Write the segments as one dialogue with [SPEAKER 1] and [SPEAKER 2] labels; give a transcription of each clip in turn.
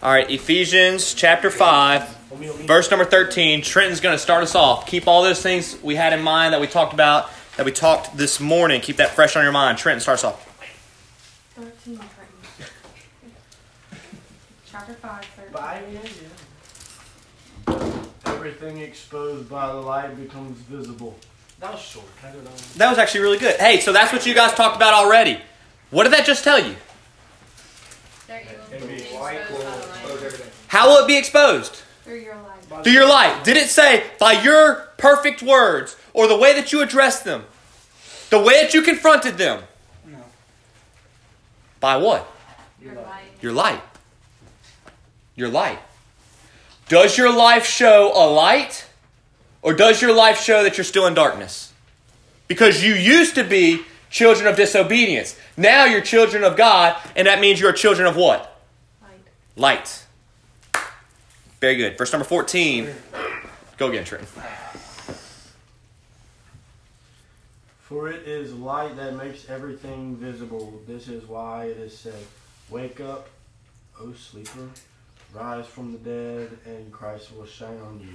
[SPEAKER 1] All right, Ephesians chapter 5, verse number 13. Trenton's going to start us off. Keep all those things we had in mind that we talked about, that we talked this morning. Keep that fresh on your mind. Trenton starts off.
[SPEAKER 2] 13 Trenton. Chapter 5, 13.
[SPEAKER 3] Everything exposed by the light becomes visible.
[SPEAKER 4] That was short. I do it on?
[SPEAKER 1] That was actually really good. Hey, so that's what you guys talked about already. What did that just tell you? How will it be exposed?
[SPEAKER 2] Through your life.
[SPEAKER 1] Through your light. Did it say by your perfect words or the way that you addressed them? The way that you confronted them?
[SPEAKER 4] No.
[SPEAKER 1] By what?
[SPEAKER 2] Your life.
[SPEAKER 1] Your light. Your light. Does your life show a light or does your life show that you're still in darkness? Because you used to be children of disobedience. Now you're children of God, and that means you're children of what?
[SPEAKER 2] Light.
[SPEAKER 1] Light. Very good. Verse number 14. Go again, Trenton.
[SPEAKER 3] For it is light that makes everything visible. This is why it is said, Wake up, O sleeper, rise from the dead, and Christ will shine on you.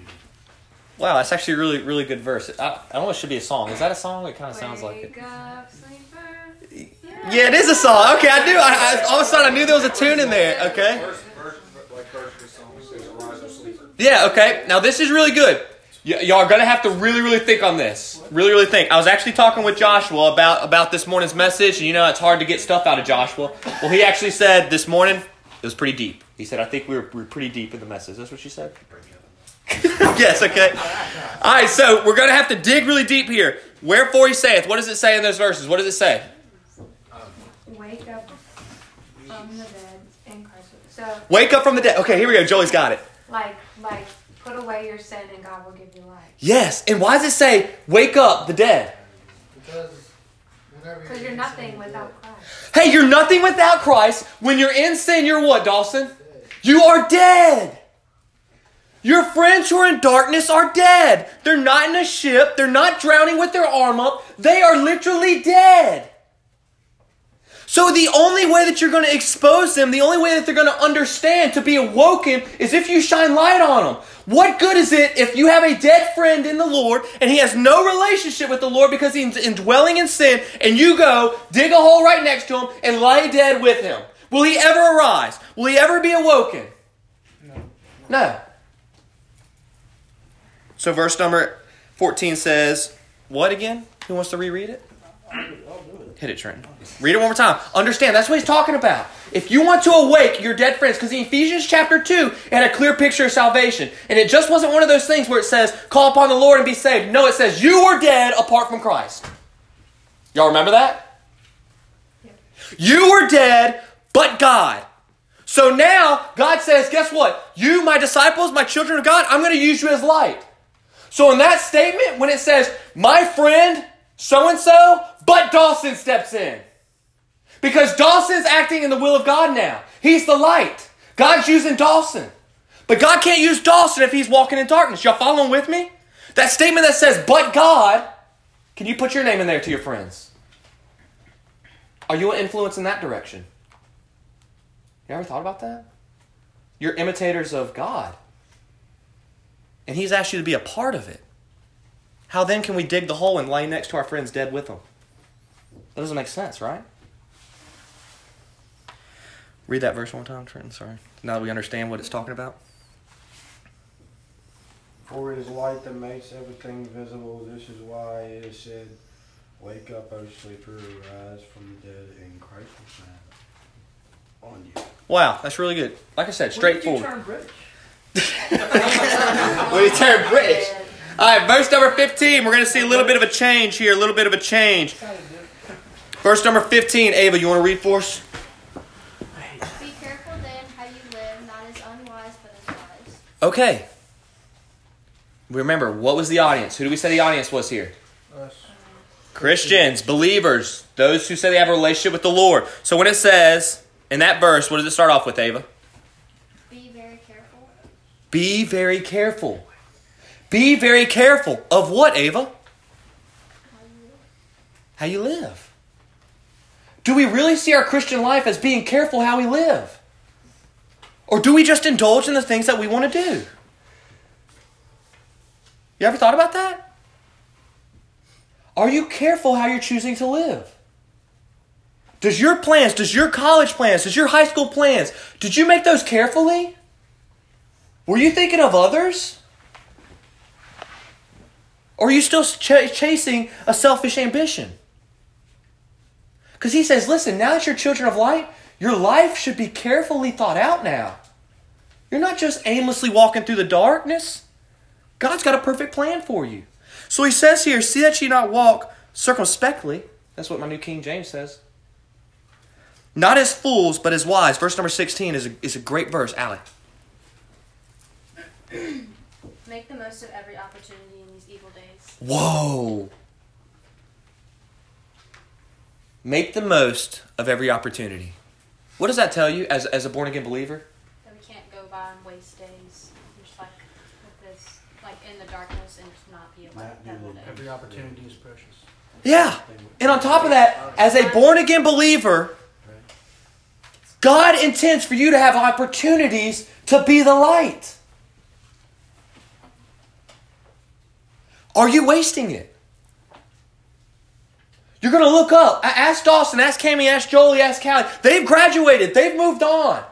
[SPEAKER 1] Wow, that's actually a really, really good verse. I, I almost should be a song. Is that a song? It kind of sounds like it.
[SPEAKER 2] Wake up, sleeper.
[SPEAKER 1] Yeah, it is a song. Okay, I knew. I, I, all of a sudden, I knew there was a tune in there. Okay.
[SPEAKER 4] First, first, like first the says, "Arise, O sleeper."
[SPEAKER 1] Yeah, okay. Now this is really good. Y- y'all are gonna have to really, really think on this. Really, really think. I was actually talking with Joshua about about this morning's message, and you know it's hard to get stuff out of Joshua. Well, he actually said this morning it was pretty deep. He said, "I think we were, we were pretty deep in the message." That's what she said. yes. Okay. All right. So we're gonna have to dig really deep here. Wherefore he saith. What does it say in those verses? What does it say?
[SPEAKER 2] Um, wake up from the dead in Christ. So,
[SPEAKER 1] Wake up from the dead. Okay, here we go. Joey's got it.
[SPEAKER 2] like, like, put away your sin and God will give you life.
[SPEAKER 1] Yes. And why does it say, "Wake up the dead"?
[SPEAKER 4] Because
[SPEAKER 2] Because you're nothing without Christ.
[SPEAKER 1] Hey, you're nothing without Christ. When you're in sin, you're what, Dawson? You are dead. Your friends who are in darkness are dead. They're not in a ship. They're not drowning with their arm up. They are literally dead. So the only way that you're going to expose them, the only way that they're going to understand to be awoken is if you shine light on them. What good is it if you have a dead friend in the Lord and he has no relationship with the Lord because he's indwelling in sin and you go dig a hole right next to him and lie dead with him? Will he ever arise? Will he ever be awoken?
[SPEAKER 4] No.
[SPEAKER 1] No. So verse number 14 says, what again? Who wants to reread it? Hit it, Trenton. Read it one more time. Understand, that's what he's talking about. If you want to awake your dead friends, because in Ephesians chapter 2, it had a clear picture of salvation. And it just wasn't one of those things where it says, call upon the Lord and be saved. No, it says, you were dead apart from Christ. Y'all remember that? You were dead, but God. So now, God says, guess what? You, my disciples, my children of God, I'm going to use you as light. So in that statement, when it says, my friend, so and so, but Dawson steps in. Because Dawson's acting in the will of God now. He's the light. God's using Dawson. But God can't use Dawson if he's walking in darkness. Y'all following with me? That statement that says, but God, can you put your name in there to your friends? Are you an influence in that direction? You ever thought about that? You're imitators of God. And He's asked you to be a part of it. How then can we dig the hole and lay next to our friends dead with them? That doesn't make sense, right? Read that verse one time, Trenton. Sorry. Now that we understand what it's talking about.
[SPEAKER 3] For it is light that makes everything visible. This is why it is said, Wake up, O sleeper, arise from the dead, and Christ will shine on you.
[SPEAKER 1] Wow, that's really good. Like I said, straightforward.
[SPEAKER 4] turn British?
[SPEAKER 1] When you turn British. All right, verse number 15. We're going to see a little bit of a change here, a little bit of a change. Verse number 15. Ava, you want to read for us?
[SPEAKER 5] Be careful then how you live, not as unwise, but as wise.
[SPEAKER 1] Okay. Remember, what was the audience? Who do we say the audience was here?
[SPEAKER 4] Us.
[SPEAKER 1] Christians, believers, those who say they have a relationship with the Lord. So when it says in that verse, what does it start off with, Ava?
[SPEAKER 5] Be very careful.
[SPEAKER 1] Be very careful. Of what, Ava?
[SPEAKER 5] How you live.
[SPEAKER 1] Do we really see our Christian life as being careful how we live? Or do we just indulge in the things that we want to do? You ever thought about that? Are you careful how you're choosing to live? Does your plans, does your college plans, does your high school plans, did you make those carefully? Were you thinking of others? Or are you still ch- chasing a selfish ambition? Because he says, listen, now that you're children of light, your life should be carefully thought out now. You're not just aimlessly walking through the darkness. God's got a perfect plan for you. So he says here, see that ye not walk circumspectly. That's what my New King James says. Not as fools, but as wise. Verse number 16 is a, is a great verse. Allie.
[SPEAKER 5] Make the most of every opportunity in these evil days.
[SPEAKER 1] Whoa. Make the most of every opportunity. What does that tell you as, as a born again believer?
[SPEAKER 5] That we can't go by and waste days. Just like with this, like in the darkness and just not be a light
[SPEAKER 3] Not
[SPEAKER 5] that
[SPEAKER 3] be
[SPEAKER 5] whole
[SPEAKER 3] the-
[SPEAKER 5] day.
[SPEAKER 4] Every opportunity is precious.
[SPEAKER 1] Yeah. And on top of that, as a born again believer, God intends for you to have opportunities to be the light. Are you wasting it? You're going to look up. Ask Dawson, ask Cami, ask Jolie, ask Callie. They've graduated, they've moved on.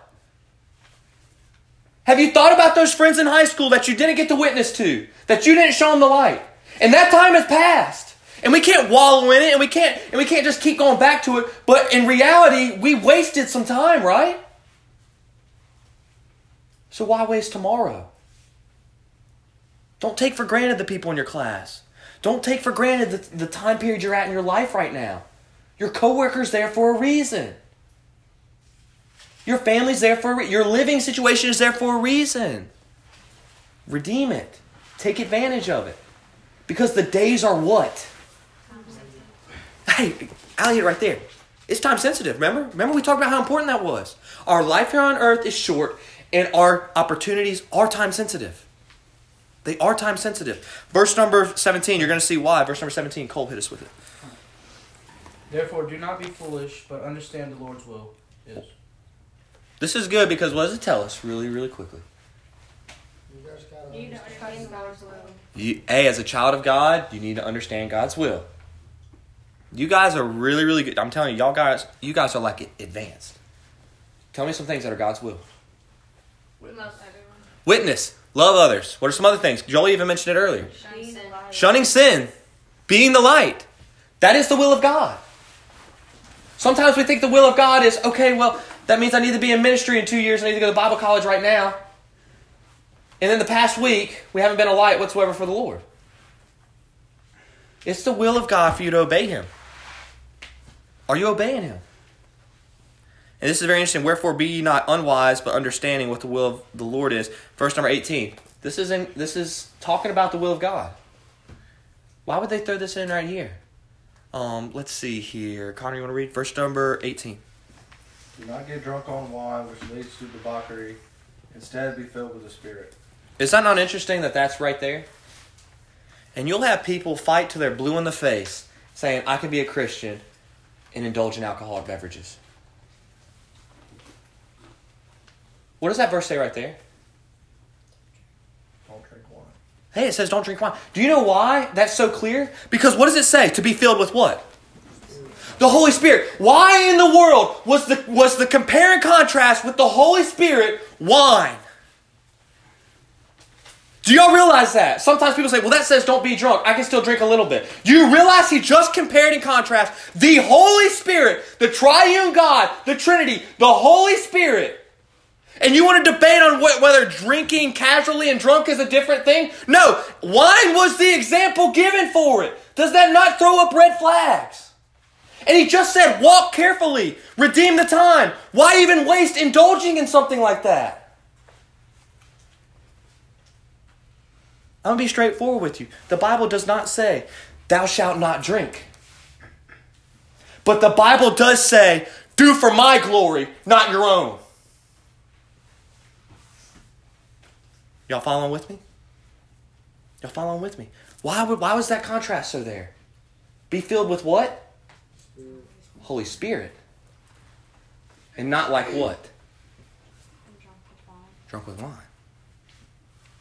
[SPEAKER 1] Have you thought about those friends in high school that you didn't get to witness to, that you didn't show them the light? And that time has passed. And we can't wallow in it and we can't and we can't just keep going back to it, but in reality, we wasted some time, right? So why waste tomorrow? Don't take for granted the people in your class. Don't take for granted the, the time period you're at in your life right now. Your coworker's there for a reason. Your family's there for a re- your living situation is there for a reason. Redeem it. Take advantage of it. Because the days are what? Hey, hit right there. It's time sensitive, remember? Remember we talked about how important that was. Our life here on earth is short and our opportunities are time sensitive. They are time sensitive. Verse number 17, you're going to see why. Verse number 17, Cole hit us with it.
[SPEAKER 6] Therefore, do not be foolish, but understand the Lord's will is.
[SPEAKER 1] This is good because what does it tell us really, really quickly?
[SPEAKER 4] You guys gotta
[SPEAKER 5] You don't
[SPEAKER 4] understand.
[SPEAKER 5] understand God's will.
[SPEAKER 1] You, a, as a child of God, you need to understand God's will. You guys are really, really good. I'm telling you, y'all guys, you guys are like advanced. Tell me some things that are God's will.
[SPEAKER 5] Love everyone.
[SPEAKER 1] Witness, love others. What are some other things? Jolie even mentioned it earlier.
[SPEAKER 5] Shun sin.
[SPEAKER 1] Shunning sin, being the light. That is the will of God. Sometimes we think the will of God is okay, well, that means I need to be in ministry in two years. I need to go to Bible college right now. And then the past week, we haven't been a light whatsoever for the Lord. It's the will of God for you to obey Him. Are you obeying Him? And this is very interesting. Wherefore be ye not unwise, but understanding what the will of the Lord is. Verse number 18. This is in, this is talking about the will of God. Why would they throw this in right here? Um, let's see here. Connor, you want to read verse number 18?
[SPEAKER 7] Do not get drunk on wine, which leads to debauchery. Instead, be filled with the Spirit.
[SPEAKER 1] Is that not interesting that that's right there? And you'll have people fight till they're blue in the face saying, I can be a Christian and indulge in alcoholic beverages. What does that verse say right there?
[SPEAKER 7] Don't drink wine.
[SPEAKER 1] Hey, it says don't drink wine. Do you know why that's so clear? Because what does it say? To be filled with what? The Holy Spirit. Why in the world was the was the compare and contrast with the Holy Spirit wine? Do y'all realize that? Sometimes people say, well, that says don't be drunk. I can still drink a little bit. Do you realize he just compared and contrast the Holy Spirit, the triune God, the Trinity, the Holy Spirit, and you want to debate on wh- whether drinking casually and drunk is a different thing? No, wine was the example given for it. Does that not throw up red flags? And he just said, walk carefully, redeem the time. Why even waste indulging in something like that? I'm going to be straightforward with you. The Bible does not say, thou shalt not drink. But the Bible does say, do for my glory, not your own. Y'all following with me? Y'all following with me? Why would why was that contrast so there? Be filled with what? Holy Spirit. And not like what? drunk with wine.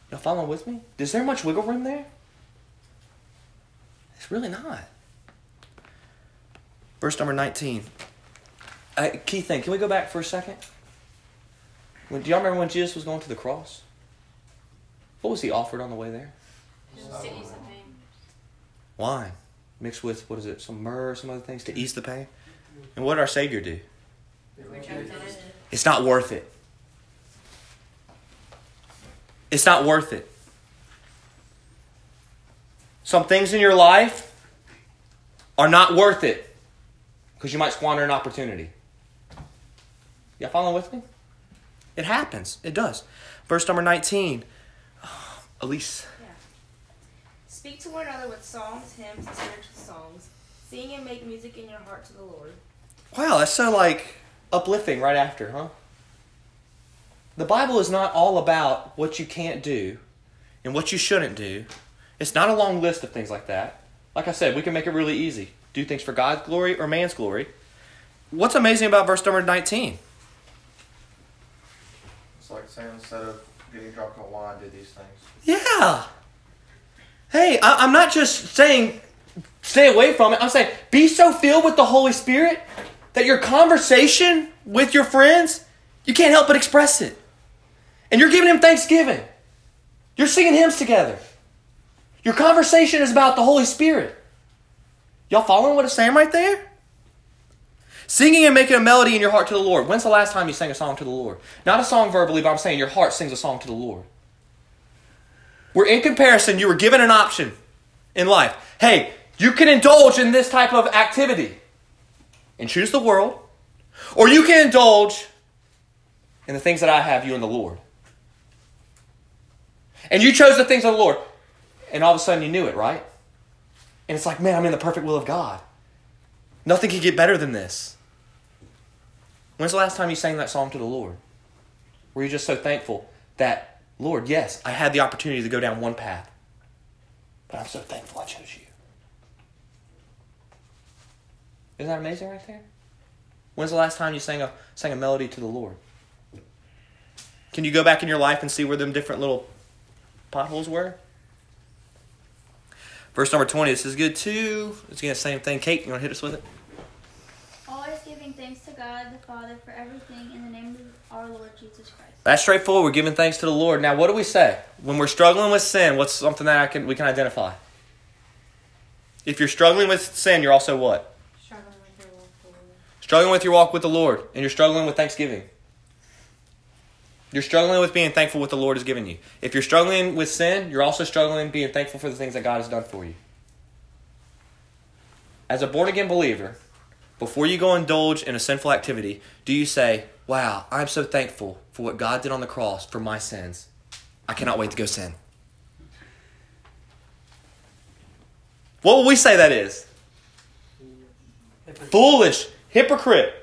[SPEAKER 1] Y'all following with me? Is there much wiggle room there? It's really not. Verse number 19. Uh, key thing, can we go back for a second? When, do y'all remember when Jesus was going to the cross? What was he offered on the way there?
[SPEAKER 5] Just to ease the pain.
[SPEAKER 1] Wine mixed with, what is it, some myrrh, some other things to ease the pain. And what did our Savior do? It's not worth it. It's not worth it. Some things in your life are not worth it because you might squander an opportunity. Y'all following with me? It happens. It does. Verse number 19. Elise.
[SPEAKER 8] Speak to one another with songs, hymns, and spiritual songs. Sing and make music in your heart to the Lord.
[SPEAKER 1] Wow, that's so like uplifting right after, huh? The Bible is not all about what you can't do and what you shouldn't do. It's not a long list of things like that. Like I said, we can make it really easy. Do things for God's glory or man's glory. What's amazing about verse number 19?
[SPEAKER 7] It's like saying instead of getting drunk on wine, do these things.
[SPEAKER 1] Yeah. Hey, I, I'm not just saying stay away from it. I'm saying be so filled with the Holy Spirit that your conversation with your friends, you can't help but express it. And you're giving him thanksgiving. You're singing hymns together. Your conversation is about the Holy Spirit. Y'all following what I'm saying right there? Singing and making a melody in your heart to the Lord. When's the last time you sang a song to the Lord? Not a song verbally, but I'm saying your heart sings a song to the Lord. Where in comparison, you were given an option in life. Hey, you can indulge in this type of activity and choose the world, or you can indulge in the things that I have you in the Lord. And you chose the things of the Lord, and all of a sudden you knew it, right? And it's like, man, I'm in the perfect will of God. Nothing can get better than this. When's the last time you sang that song to the Lord? Were you just so thankful that, Lord, yes, I had the opportunity to go down one path, but I'm so thankful I chose you? Isn't that amazing right there? When's the last time you sang a, sang a melody to the Lord? Can you go back in your life and see where them different little potholes were? Verse number 20, this is good too. It's again the same thing. Kate, you want to hit us with it?
[SPEAKER 9] Always giving thanks to God the Father for everything in the name of our Lord Jesus Christ.
[SPEAKER 1] That's straightforward. We're giving thanks to the Lord. Now, what do we say when we're struggling with sin? What's something that I can we can identify? If you're struggling with sin, you're also what?
[SPEAKER 5] Struggling with your walk forward.
[SPEAKER 1] Struggling with your walk with the Lord, and you're struggling with thanksgiving. You're struggling with being thankful what the Lord has given you. If you're struggling with sin, you're also struggling being thankful for the things that God has done for you. As a born again believer, before you go indulge in a sinful activity, do you say, Wow, I'm so thankful for what God did on the cross for my sins. I cannot wait to go sin. What will we say that is? Foolish, hypocrite.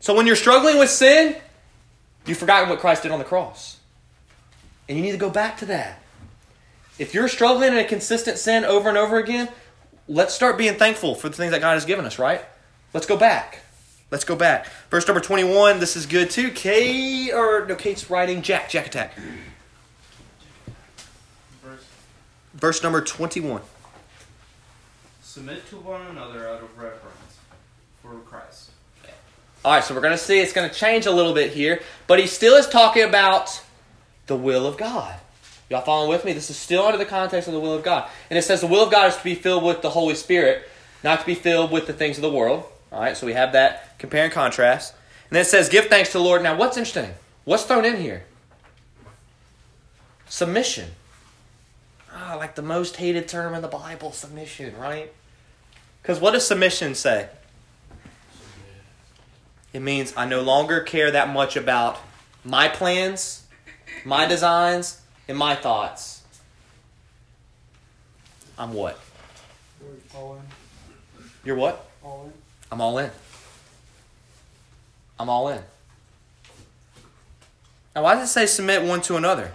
[SPEAKER 1] So when you're struggling with sin, you've forgotten what Christ did on the cross. And you need to go back to that. If you're struggling in a consistent sin over and over again, let's start being thankful for the things that God has given us, right? Let's go back. Let's go back. Verse number 21, this is good too. Kate, or no, Kate's writing Jack, Jack attack.
[SPEAKER 6] Verse
[SPEAKER 1] Verse number 21.
[SPEAKER 6] Submit to one another out of reverence for Christ.
[SPEAKER 1] All right, so we're going to see it's going to change a little bit here, but he still is talking about the will of God. Y'all following with me? This is still under the context of the will of God. And it says the will of God is to be filled with the Holy Spirit, not to be filled with the things of the world. All right, so we have that compare and contrast. And then it says, give thanks to the Lord. Now, what's interesting? What's thrown in here? Submission. Ah, like the most hated term in the Bible, submission, right? Because what does submission say? It means I no longer care that much about my plans, my designs, and my thoughts. I'm what?
[SPEAKER 4] All in,
[SPEAKER 1] You're what?
[SPEAKER 4] all in.
[SPEAKER 1] I'm all in. I'm all in. Now, why does it say submit one to another?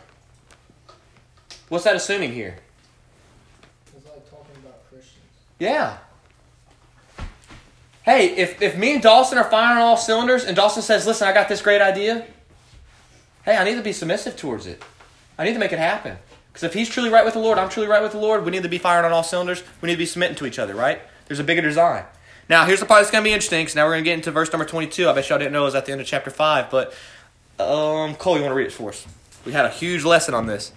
[SPEAKER 1] What's that assuming here?
[SPEAKER 4] It's like talking about Christians.
[SPEAKER 1] Yeah. Hey, if, if me and Dawson are firing on all cylinders and Dawson says, listen, I got this great idea, hey, I need to be submissive towards it. I need to make it happen. Because if he's truly right with the Lord, I'm truly right with the Lord, we need to be firing on all cylinders. We need to be submitting to each other, right? There's a bigger design. Now, here's the part that's going to be interesting. Because now we're going to get into verse number 22. I bet y'all didn't know it was at the end of chapter 5. But, um, Cole, you want to read it for us? We had a huge lesson on this.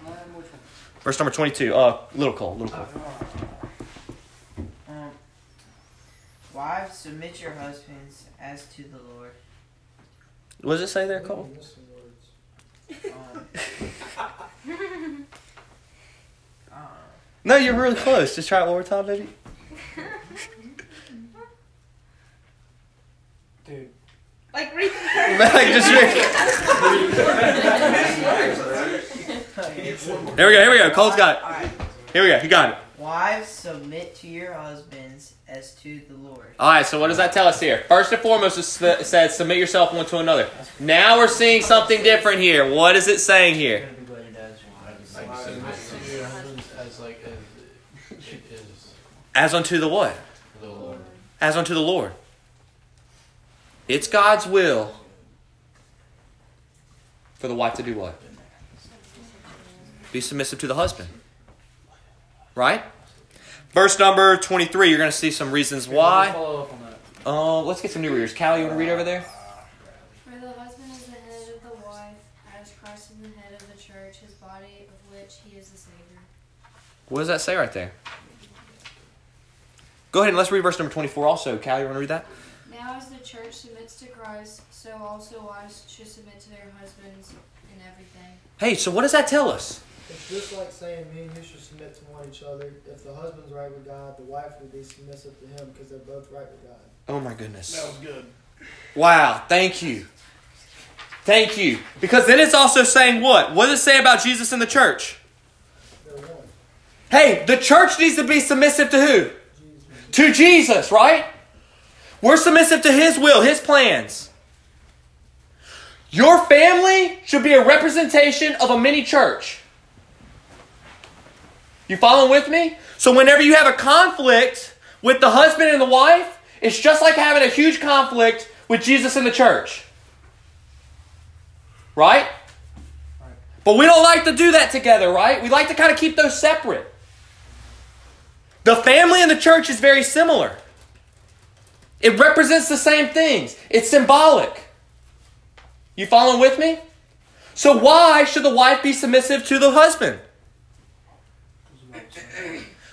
[SPEAKER 1] Verse number 22. Uh, little Cole, little Cole.
[SPEAKER 10] Um, wives, submit your husbands as to the Lord.
[SPEAKER 1] What does it say there, Cole?
[SPEAKER 4] I'm missing words.
[SPEAKER 10] Um,
[SPEAKER 1] No, you're really close. Just try it one more time, baby.
[SPEAKER 4] Dude,
[SPEAKER 8] Like read
[SPEAKER 1] Like, just read- There we go, here we go. Cole's got it. Here we go, he got it.
[SPEAKER 10] Wives, submit to your husbands as to the Lord.
[SPEAKER 1] All right, so what does that tell us here? First and foremost, it says submit yourself one to another. Now we're seeing something different here. What is it saying here?
[SPEAKER 3] As like as it is
[SPEAKER 1] As unto the what?
[SPEAKER 3] Lord.
[SPEAKER 1] As unto the Lord. It's God's will for the wife to do what? Be submissive to the husband. Right? Verse number 23, you're going to see some reasons why.
[SPEAKER 7] Follow up on that.
[SPEAKER 1] Uh, let's get some new readers. Callie, you want to read over there?
[SPEAKER 5] For the husband is the head of the wife, as Christ is the head of the church, his body, of which he is the Savior.
[SPEAKER 1] What does that say right there? Go ahead and let's read verse number 24 also. Callie, you want to read that?
[SPEAKER 5] Now, as the church submits to Christ, so also wives should submit to their husbands in everything.
[SPEAKER 1] Hey, so what does that tell us?
[SPEAKER 4] It's just like saying me and you should submit to one each other. If the husband's right with God, the wife would be submissive to him because they're both right with God.
[SPEAKER 1] Oh my goodness.
[SPEAKER 7] That was good.
[SPEAKER 1] Wow, thank you. Thank you. Because then it's also saying what? What does it say about Jesus and the church?
[SPEAKER 4] One.
[SPEAKER 1] Hey, the church needs to be submissive to who?
[SPEAKER 4] Jesus.
[SPEAKER 1] To Jesus, right? We're submissive to His will, His plans. Your family should be a representation of a mini church. You following with me? So, whenever you have a conflict with the husband and the wife, it's just like having a huge conflict with Jesus and the church. Right? But we don't like to do that together, right? We like to kind of keep those separate. The family and the church is very similar. It represents the same things. It's symbolic. You following with me? So why should the wife be submissive to the husband?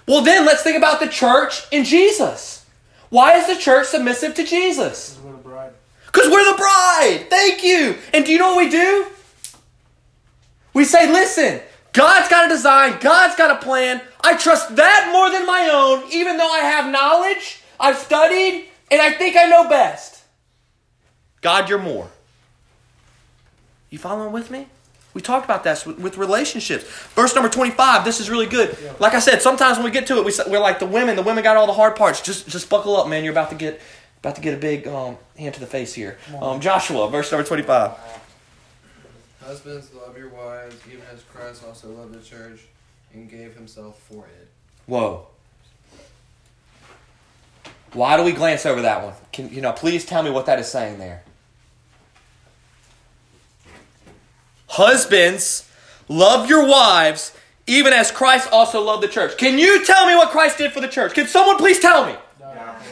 [SPEAKER 1] Well, then let's think about the church and Jesus. Why is the church submissive to Jesus?
[SPEAKER 7] Because we're the bride.
[SPEAKER 1] Because we're the bride. Thank you. And do you know what we do? We say, listen, God's got a design, God's got a plan. I trust that more than my own, even though I have knowledge, I've studied, and I think I know best. God, you're more. You following with me? We talked about that with, with relationships. Verse number 25, this is really good. Like I said, sometimes when we get to it, we, we're like the women. The women got all the hard parts. Just just buckle up, man. You're about to get about to get a big um, hand to the face here. Um, Joshua, verse number 25.
[SPEAKER 11] Husbands, love your wives, even as Christ also loved the church and gave himself for it.
[SPEAKER 1] Whoa. Why do we glance over that one? Can you know? Please tell me what that is saying there. Husbands, love your wives, even as Christ also loved the church. Can you tell me what Christ did for the church? Can someone please tell me?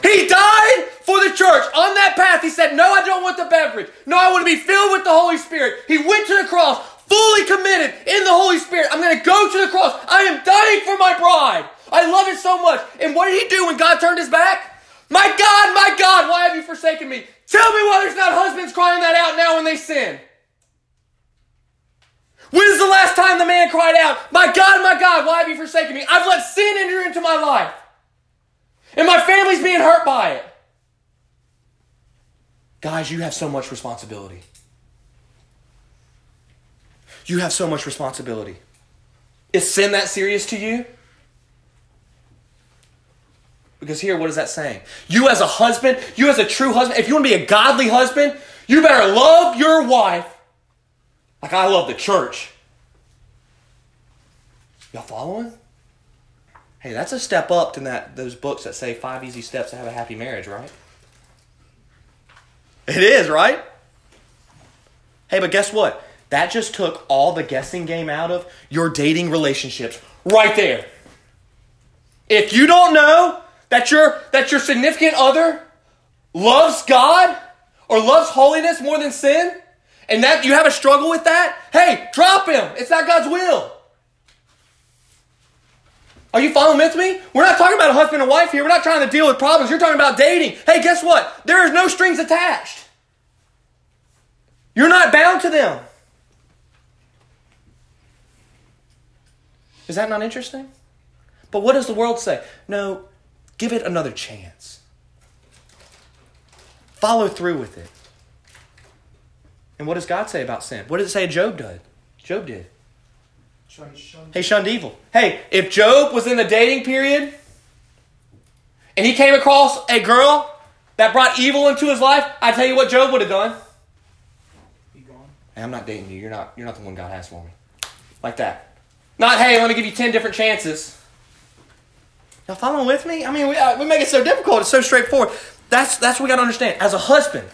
[SPEAKER 1] He died for the church. On that path, he said, No, I don't want the beverage. No, I want to be filled with the Holy Spirit. He went to the cross, fully committed in the Holy Spirit. I'm going to go to the cross. I am dying for my bride. I love it so much. And what did he do when God turned his back? My God, my God, why have you forsaken me? Tell me why there's not husbands crying that out now when they sin. When is the last time the man cried out, My God, my God, why have you forsaken me? I've let sin enter into my life. And my family's being hurt by it. Guys, you have so much responsibility. You have so much responsibility. Is sin that serious to you? Because here, what is that saying? You, as a husband, you, as a true husband, if you want to be a godly husband, you better love your wife like I love the church. Y'all following? Hey, that's a step up to that those books that say five easy steps to have a happy marriage, right? It is, right? Hey, but guess what? That just took all the guessing game out of your dating relationships right there. If you don't know that your that your significant other loves God or loves holiness more than sin, and that you have a struggle with that, hey, drop him. It's not God's will. Are you following with me? We're not talking about a husband and wife here. We're not trying to deal with problems. You're talking about dating. Hey, guess what? There is no strings attached. You're not bound to them. Is that not interesting? But what does the world say? No, give it another chance. Follow through with it. And what does God say about sin? What does it say Job did? Job did. He shunned evil. Hey, if Job was in the dating period and he came across a girl that brought evil into his life, I tell you what Job would have done. Hey, I'm not dating you. You're not. You're not the one God has for me. Like that. Not hey, let me give you ten different chances. Y'all following with me? I mean, we, uh, we make it so difficult. It's so straightforward. That's that's what we got to understand. As a husband,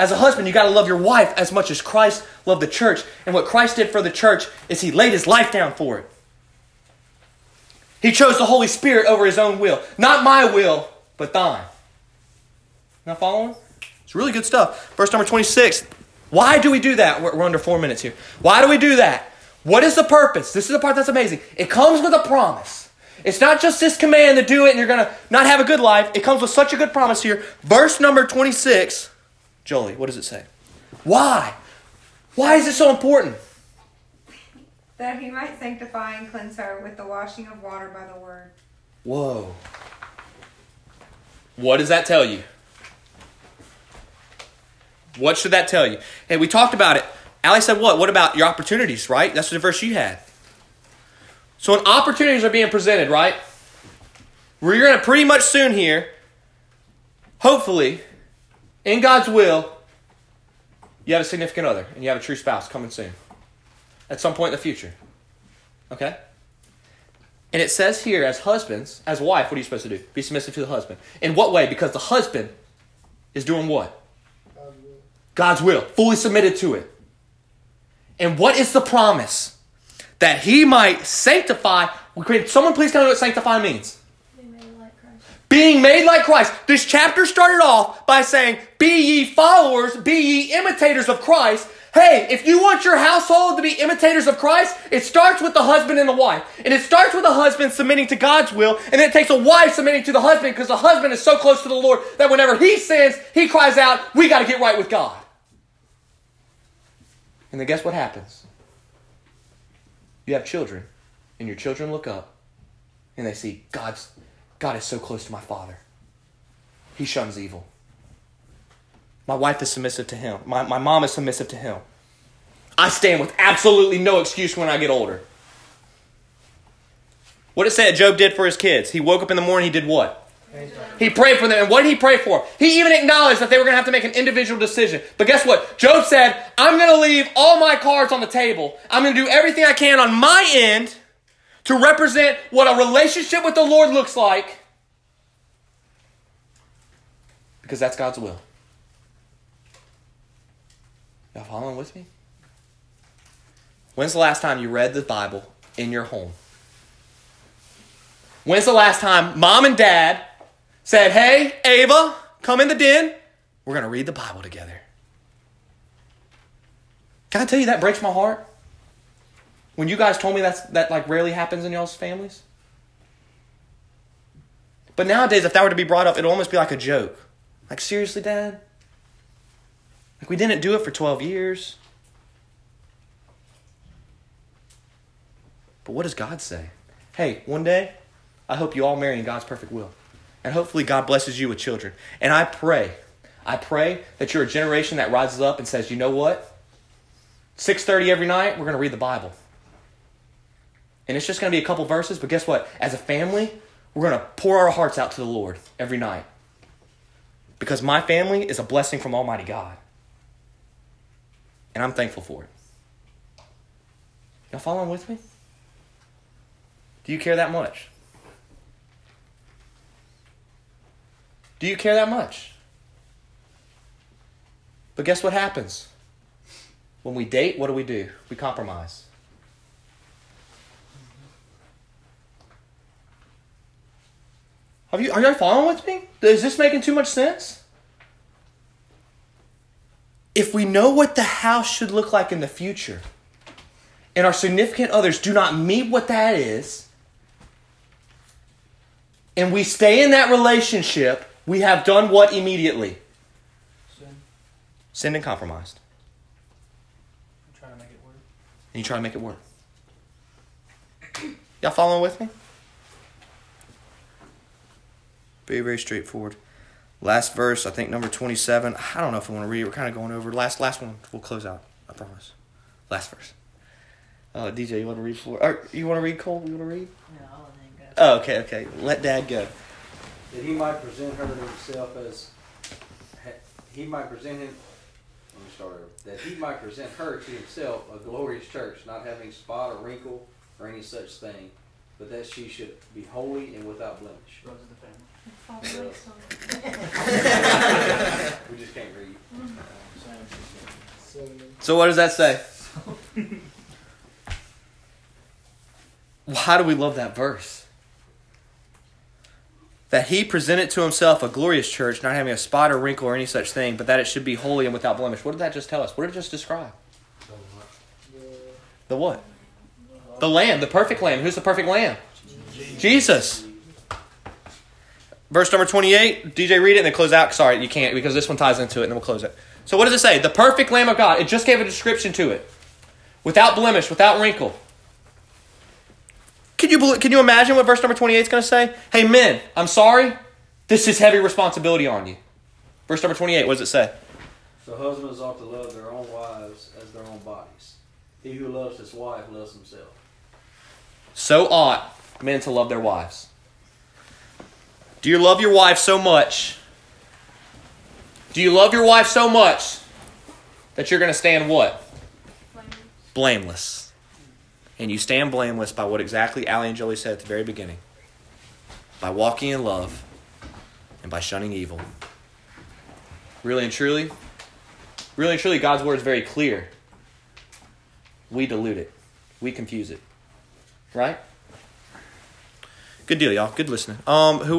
[SPEAKER 1] as a husband, you got to love your wife as much as Christ loved the church. And what Christ did for the church is He laid His life down for it. He chose the Holy Spirit over His own will, not my will, but thine. Not following? It's really good stuff. Verse number twenty-six. Why do we do that? We're, we're under four minutes here. Why do we do that? What is the purpose? This is the part that's amazing. It comes with a promise. It's not just this command to do it and you're going to not have a good life. It comes with such a good promise here. Verse number 26. Jolie, what does it say? Why? Why is it so important?
[SPEAKER 2] That he might sanctify and cleanse her with the washing of water by the word.
[SPEAKER 1] Whoa. What does that tell you? What should that tell you? Hey, we talked about it. Allie said what? What about your opportunities, right? That's the verse you had. So when opportunities are being presented, right? We're going to pretty much soon here, hopefully, in God's will, you have a significant other and you have a true spouse coming soon. At some point in the future. Okay? And it says here, as husbands, as wife, what are you supposed to do? Be submissive to the husband. In what way? Because the husband is doing what?
[SPEAKER 4] God's will.
[SPEAKER 1] God's will, fully submitted to it. And what is the promise? That he might sanctify. Someone please tell me what sanctify means.
[SPEAKER 5] Be made like Christ.
[SPEAKER 1] Being made like Christ. This chapter started off by saying, Be ye followers, be ye imitators of Christ. Hey, if you want your household to be imitators of Christ, it starts with the husband and the wife. And it starts with the husband submitting to God's will, and it takes a wife submitting to the husband because the husband is so close to the Lord that whenever he sins, he cries out, We got to get right with God. And then guess what happens? You have children, and your children look up and they see God's God is so close to my father. He shuns evil. My wife is submissive to him. My, my mom is submissive to him. I stand with absolutely no excuse when I get older. What it said Job did for his kids. He woke up in the morning, he did what? He prayed for them. And what did he pray for? He even acknowledged that they were going to have to make an individual decision. But guess what? Job said, I'm going to leave all my cards on the table. I'm going to do everything I can on my end to represent what a relationship with the Lord looks like. Because that's God's will. Y'all following with me? When's the last time you read the Bible in your home? When's the last time mom and dad said, Hey, Ava, come in the den. We're going to read the Bible together. Can I tell you that breaks my heart? When you guys told me that's, that like rarely happens in y'all's families? But nowadays, if that were to be brought up, it'd almost be like a joke. Like, seriously, Dad? Like, we didn't do it for 12 years. But what does God say? Hey, one day, I hope you all marry in God's perfect will. And hopefully, God blesses you with children. And I pray, I pray that you're a generation that rises up and says, you know what? 6.30 every night, we're going to read the Bible. And it's just going to be a couple verses, but guess what? As a family, we're going to pour our hearts out to the Lord every night. Because my family is a blessing from Almighty God. And I'm thankful for it. Y'all following with me? Do you care that much? Do you care that much? But guess what happens? When we date, what do we do? We compromise. Have you, are you following with me? Is this making too much sense? If we know what the house should look like in the future, and our significant others do not meet what that is, and we stay in that relationship, we have done what immediately?
[SPEAKER 4] Sin.
[SPEAKER 1] Sinned and compromised.
[SPEAKER 4] I'm trying to make it work.
[SPEAKER 1] And you try to make it work. Y'all following with me? Very, very straightforward. Last verse, I think number 27. I don't know if I want to read it. We're kind of going over. Last last one. We'll close out. I promise. Last verse. Uh, DJ, you want to read for? Or you want to read, Cole? You want to read?
[SPEAKER 10] No, I'll let him go.
[SPEAKER 1] Oh, okay, okay. Let Dad go.
[SPEAKER 12] that he might present her to himself as he might present him. Let me start over. That he might present her to himself a glorious church, not having spot or wrinkle or any such thing, but that she should be holy and without blemish.
[SPEAKER 4] Runs in the family.
[SPEAKER 12] We just can't read.
[SPEAKER 1] So what does that say? How do we love that verse? That he presented to himself a glorious church, not having a spot or wrinkle or any such thing, but that it should be holy and without blemish. What did that just tell us? What did it just describe?
[SPEAKER 4] The
[SPEAKER 1] what? The lamb, the perfect lamb. Who's the perfect lamb? Jesus. Verse number 28. DJ, read it and then close out. Sorry, you can't because this one ties into it and then we'll close it. So, what does it say? The perfect lamb of God. It just gave a description to it. Without blemish, without wrinkle. Can you, can you imagine what verse number 28 is going to say? Hey, men, I'm sorry. This is heavy responsibility on you. Verse number 28, what does it say?
[SPEAKER 12] So husbands ought to love their own wives as their own bodies. He who loves his wife loves himself.
[SPEAKER 1] So ought men to love their wives. Do you love your wife so much? Do you love your wife so much that you're going to stand what? Blameless. And you stand blameless by what exactly Allie and Jolie said at the very beginning by walking in love and by shunning evil. Really and truly, really and truly, God's word is very clear. We dilute it, we confuse it. Right? Good deal, y'all. Good listening. Um, who would